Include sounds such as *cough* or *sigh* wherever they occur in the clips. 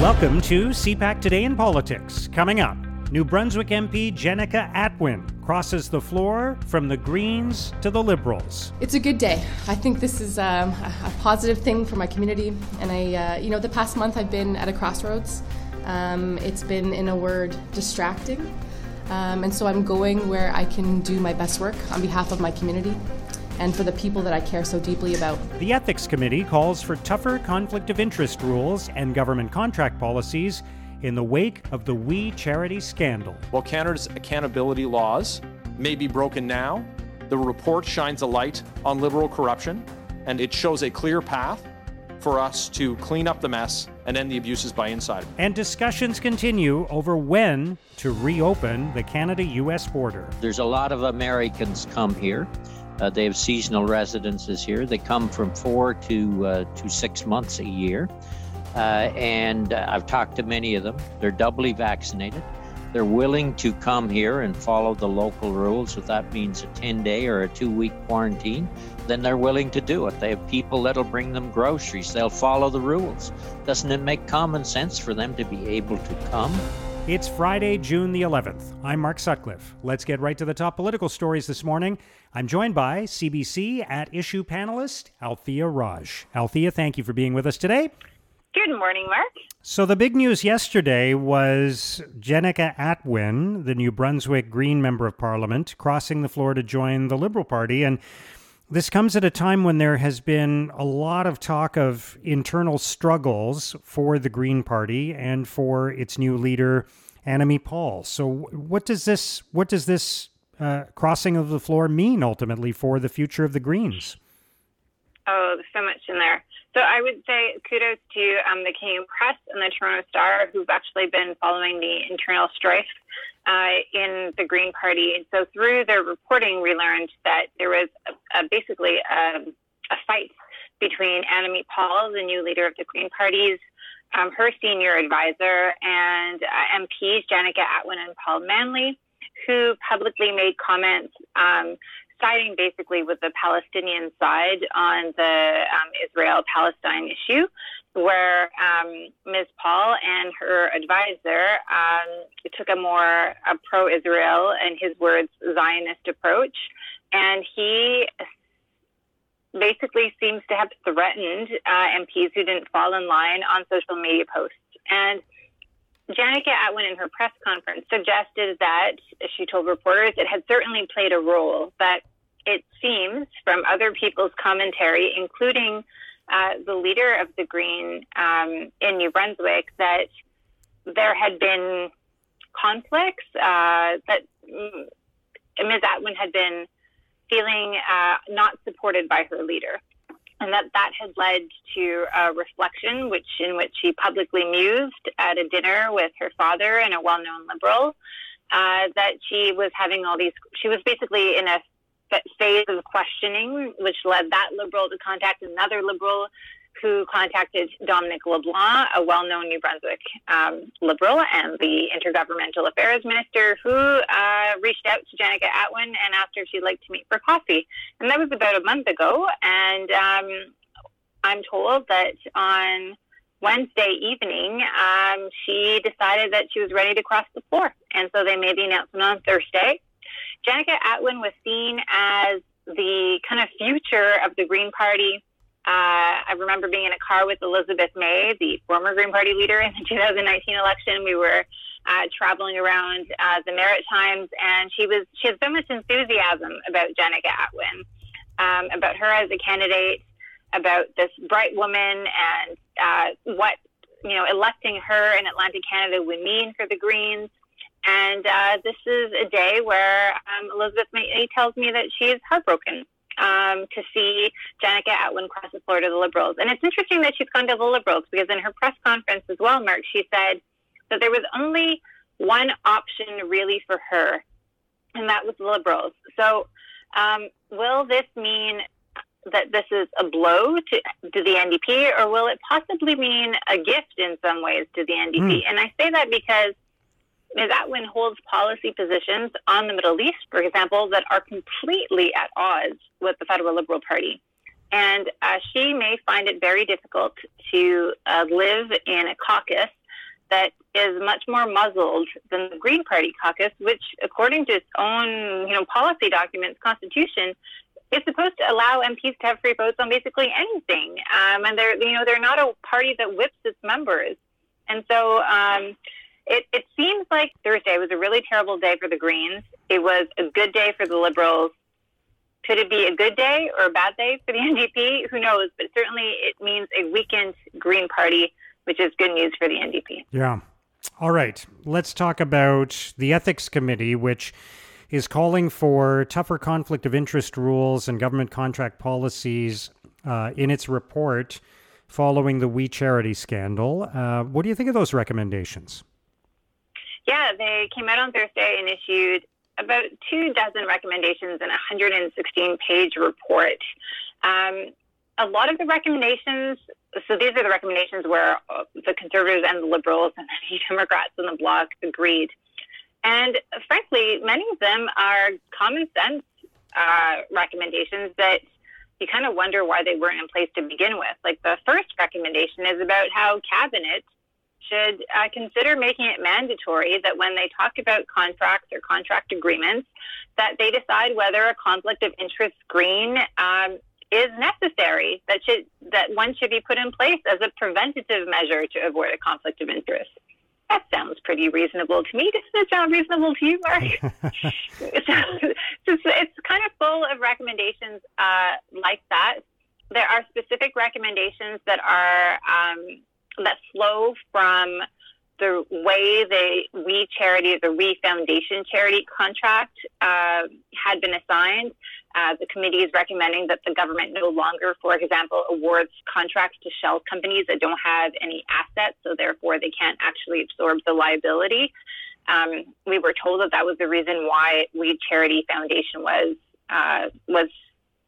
Welcome to CPAC Today in Politics. Coming up, New Brunswick MP Jenica Atwin crosses the floor from the Greens to the Liberals. It's a good day. I think this is um, a positive thing for my community. And I, uh, you know, the past month I've been at a crossroads. Um, it's been, in a word, distracting. Um, and so I'm going where I can do my best work on behalf of my community and for the people that I care so deeply about. The Ethics Committee calls for tougher conflict of interest rules and government contract policies in the wake of the We Charity scandal. While Canada's accountability laws may be broken now, the report shines a light on Liberal corruption and it shows a clear path for us to clean up the mess and end the abuses by insiders. And discussions continue over when to reopen the Canada US border. There's a lot of Americans come here uh, they have seasonal residences here. They come from four to uh, to six months a year, uh, and uh, I've talked to many of them. They're doubly vaccinated. They're willing to come here and follow the local rules. If that means a 10 day or a two week quarantine, then they're willing to do it. They have people that'll bring them groceries. They'll follow the rules. Doesn't it make common sense for them to be able to come? It's Friday, June the 11th. I'm Mark Sutcliffe. Let's get right to the top political stories this morning. I'm joined by CBC at issue panelist Althia Raj. Althia, thank you for being with us today. Good morning, Mark. So, the big news yesterday was Jenica Atwin, the New Brunswick Green Member of Parliament, crossing the floor to join the Liberal Party. And this comes at a time when there has been a lot of talk of internal struggles for the Green Party and for its new leader, Annamie Paul. So, what does this what does this uh, crossing of the floor mean ultimately for the future of the Greens? Oh, there's so much in there. So I would say kudos to um, the Canadian Press and the Toronto Star, who've actually been following the internal strife uh, in the Green Party. And so through their reporting, we learned that there was a, a basically a, um, a, fight between Annamie Paul, the new leader of the Green Party's, um, her senior advisor, and uh, MPs Jenica Atwin and Paul Manly, who publicly made comments um, siding basically with the Palestinian side on the um, Israel Palestine issue, where um, Ms. Paul and her advisor um, took a more a pro Israel, and his words, Zionist approach. And he basically seems to have threatened uh, MPs who didn't fall in line on social media posts. And Jenica Atwin in her press conference suggested that, she told reporters, it had certainly played a role, but it seems from other people's commentary, including uh, the leader of the Green um, in New Brunswick, that there had been conflicts, uh, that mm, Ms. Atwin had been feeling uh, not supported by her leader and that that had led to a reflection, which in which she publicly mused at a dinner with her father and a well-known liberal, uh, that she was having all these. She was basically in a phase of questioning, which led that liberal to contact another liberal who contacted Dominic LeBlanc, a well known New Brunswick um, Liberal and the Intergovernmental Affairs Minister, who uh, reached out to Jenica Atwin and asked her if she'd like to meet for coffee. And that was about a month ago. And um, I'm told that on Wednesday evening, um, she decided that she was ready to cross the floor. And so they made the announcement on Thursday. Jenica Atwin was seen as the kind of future of the Green Party uh, I remember being in a car with Elizabeth May, the former Green Party leader in the *laughs* 2019 election. We were uh, traveling around uh, the Maritimes, and she was she had so much enthusiasm about Jenica Atwin, um, about her as a candidate, about this bright woman, and uh, what you know electing her in Atlantic Canada would mean for the Greens. And uh, this is a day where um, Elizabeth May tells me that she is heartbroken um, to see Jenica Atwin cross the floor to the Liberals. And it's interesting that she's gone to the Liberals because in her press conference as well, Mark, she said that there was only one option really for her, and that was the Liberals. So, um, will this mean that this is a blow to, to the NDP, or will it possibly mean a gift in some ways to the NDP? Mm. And I say that because Ms. Atwin holds policy positions on the Middle East, for example, that are completely at odds with the federal Liberal Party. And uh, she may find it very difficult to uh, live in a caucus that is much more muzzled than the Green Party caucus, which, according to its own, you know, policy documents, constitution, is supposed to allow MPs to have free votes on basically anything. Um, and they're, you know, they're not a party that whips its members. And so um, it, it seems like Thursday was a really terrible day for the Greens. It was a good day for the Liberals. Could it be a good day or a bad day for the *laughs* NDP? Who knows? But certainly it means a weakened Green Party, which is good news for the NDP. Yeah. All right. Let's talk about the Ethics Committee, which is calling for tougher conflict of interest rules and government contract policies uh, in its report following the We Charity scandal. Uh, what do you think of those recommendations? Yeah, they came out on Thursday and issued about two dozen recommendations in a 116 page report. Um, a lot of the recommendations, so these are the recommendations where the conservatives and the liberals and *laughs* the Democrats in the bloc agreed. And frankly, many of them are common sense uh, recommendations that you kind of wonder why they weren't in place to begin with. Like the first recommendation is about how cabinet should uh, consider making it mandatory that when they talk about contracts or contract agreements, that they decide whether a conflict of interest screen um, is necessary. That should that one should be put in place as a preventative measure to avoid a conflict of interest. That sounds pretty reasonable to me. Doesn't it sound reasonable to you, Mark? *laughs* *laughs* so, it's, it's kind of full of recommendations uh, like that. There are specific recommendations that are um, that flow from the way the We Charity, the We Foundation charity contract uh, had been assigned. Uh, the committee is recommending that the government no longer, for example, awards contracts to shell companies that don't have any assets, so therefore they can't actually absorb the liability. Um, we were told that that was the reason why We Charity Foundation was uh, was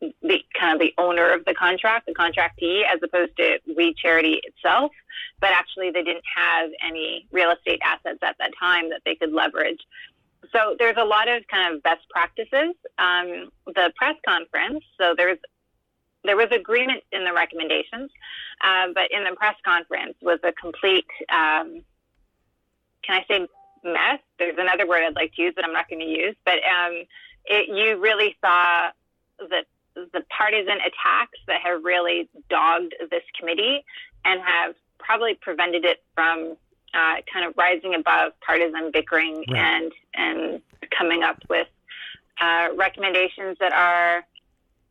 the kind of the owner of the contract, the contractee, as opposed to We Charity itself. But actually, they didn't have any real estate assets at that time that they could leverage. So there's a lot of kind of best practices. Um, the press conference, so there's there was agreement in the recommendations, uh, but in the press conference was a complete, um, can I say mess? There's another word I'd like to use that I'm not going to use, but um, it, you really saw that the partisan attacks that have really dogged this committee and have probably prevented it from uh, kind of rising above partisan bickering right. and and coming up with uh, recommendations that are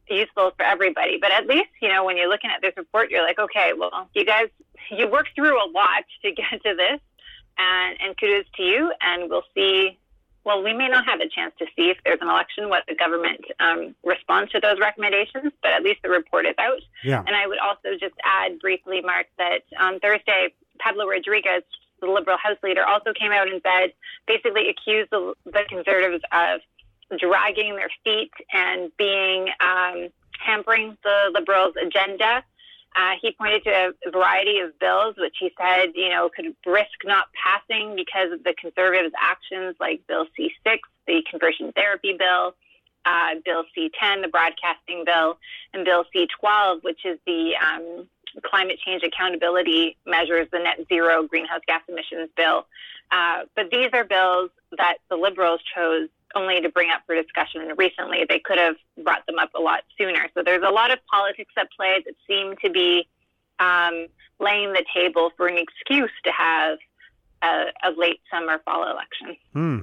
useful for everybody. But at least you know when you're looking at this report, you're like, okay, well, you guys you worked through a lot to get to this, and and kudos to you. And we'll see well, we may not have a chance to see if there's an election what the government um, responds to those recommendations, but at least the report is out. Yeah. And I would also just add briefly, Mark, that on Thursday, Pablo Rodriguez, the Liberal House leader, also came out and said, basically accused the, the Conservatives of dragging their feet and being um, hampering the Liberals' agenda uh, he pointed to a variety of bills, which he said, you know, could risk not passing because of the conservatives' actions, like Bill C6, the conversion therapy bill, uh, Bill C10, the broadcasting bill, and Bill C12, which is the um, climate change accountability measures, the net zero greenhouse gas emissions bill. Uh, but these are bills that the Liberals chose only to bring up for discussion recently. They could have brought them up a lot sooner. So there's a lot of politics at play that seem to be um, laying the table for an excuse to have a, a late summer fall election. Hmm.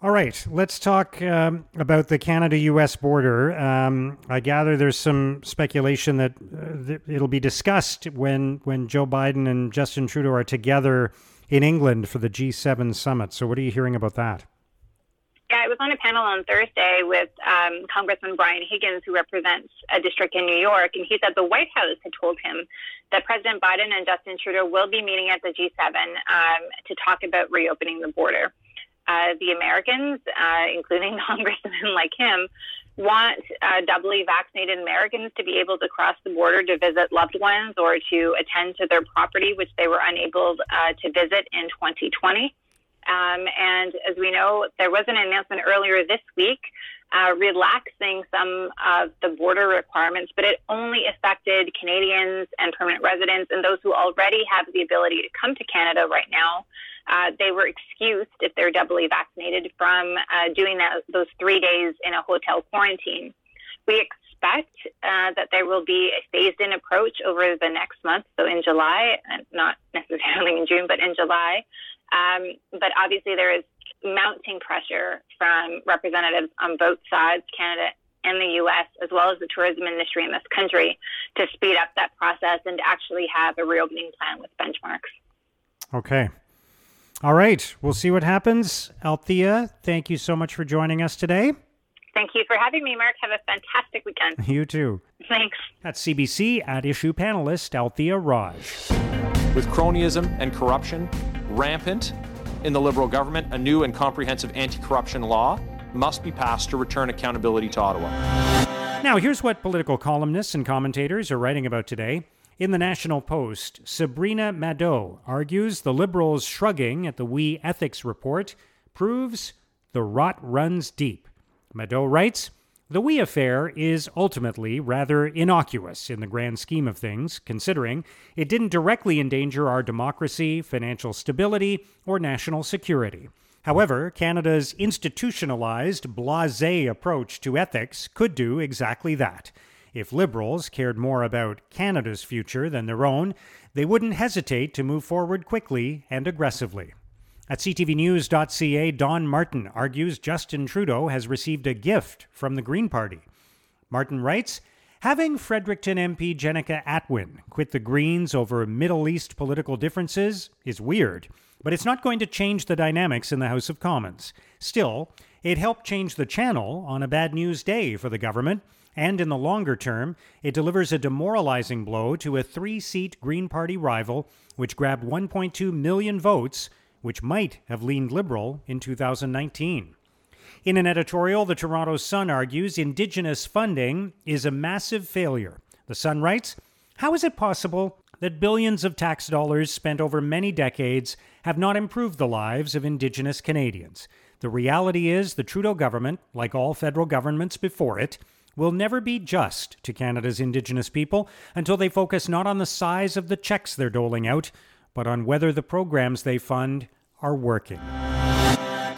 All right, let's talk um, about the Canada US border. Um, I gather there's some speculation that uh, it'll be discussed when, when Joe Biden and Justin Trudeau are together in England for the G7 summit. So, what are you hearing about that? Yeah, I was on a panel on Thursday with um, Congressman Brian Higgins, who represents a district in New York, and he said the White House had told him that President Biden and Justin Trudeau will be meeting at the G7 um, to talk about reopening the border. Uh, the Americans, uh, including *laughs* congressmen like him, want uh, doubly vaccinated Americans to be able to cross the border to visit loved ones or to attend to their property, which they were unable uh, to visit in 2020. Um, and as we know, there was an announcement earlier this week uh, relaxing some of the border requirements, but it only affected Canadians and permanent residents and those who already have the ability to come to Canada right now. Uh, they were excused if they're doubly vaccinated from uh, doing that, those three days in a hotel quarantine. We expect uh, that there will be a phased in approach over the next month, so in July, not *laughs* necessarily in June, but in July. Um, but obviously, there is mounting pressure from representatives on both sides, Canada and the U.S., as well as the tourism industry in this country, to speed up that process and to actually have a reopening plan with benchmarks. Okay. All right. We'll see what happens. Althia, thank you so much for joining us today. Thank you for having me, Mark. Have a fantastic weekend. *laughs* You too. Thanks. That's CBC at issue panelist Althia Raj. With cronyism and corruption rampant in the Liberal government, a new and comprehensive anti corruption law must be passed to return accountability to Ottawa. Now, here's what political columnists and commentators are writing about today. In the National Post, Sabrina Maddeaux argues the Liberals shrugging at the We Ethics report proves the rot runs deep. Maddeaux writes, the We affair is ultimately rather innocuous in the grand scheme of things, considering it didn't directly endanger our democracy, financial stability, or national security. However, Canada's institutionalized, blase approach to ethics could do exactly that. If Liberals cared more about Canada's future than their own, they wouldn't hesitate to move forward quickly and aggressively. At CTVNews.ca, Don Martin argues Justin Trudeau has received a gift from the Green Party. Martin writes, Having Fredericton MP Jenica Atwin quit the Greens over Middle East political differences is weird, but it's not going to change the dynamics in the House of Commons. Still, it helped change the channel on a bad news day for the government, and in the longer term, it delivers a demoralizing blow to a three seat Green Party rival, which grabbed 1.2 million votes which might have leaned liberal in 2019. In an editorial, the Toronto Sun argues Indigenous funding is a massive failure. The Sun writes How is it possible that billions of tax dollars spent over many decades have not improved the lives of Indigenous Canadians? The reality is the Trudeau government, like all federal governments before it, will never be just to Canada's Indigenous people until they focus not on the size of the checks they're doling out, but on whether the programs they fund are working.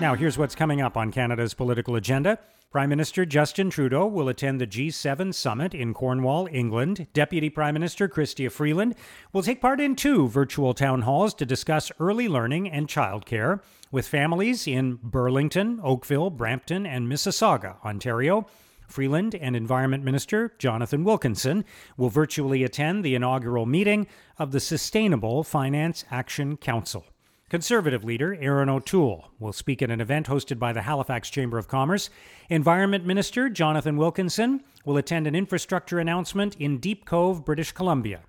Now, here's what's coming up on Canada's political agenda. Prime Minister Justin Trudeau will attend the G7 summit in Cornwall, England. Deputy Prime Minister Chrystia Freeland will take part in two virtual town halls to discuss early learning and childcare with families in Burlington, Oakville, Brampton, and Mississauga, Ontario. Freeland and Environment Minister Jonathan Wilkinson will virtually attend the inaugural meeting of the Sustainable Finance Action Council. Conservative leader Erin O'Toole will speak at an event hosted by the Halifax Chamber of Commerce. Environment Minister Jonathan Wilkinson will attend an infrastructure announcement in Deep Cove, British Columbia.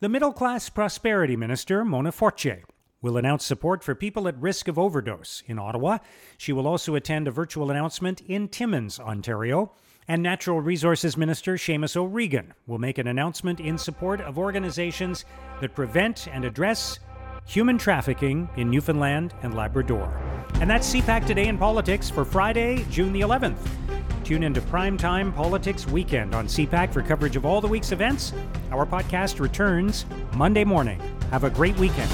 The Middle Class Prosperity Minister Mona Fortier will announce support for people at risk of overdose in Ottawa. She will also attend a virtual announcement in Timmins, Ontario. And Natural Resources Minister Seamus O'Regan will make an announcement in support of organizations that prevent and address human trafficking in Newfoundland and Labrador. And that's CPAC Today in Politics for Friday, June the 11th. Tune into Primetime Politics Weekend on CPAC for coverage of all the week's events. Our podcast returns Monday morning. Have a great weekend.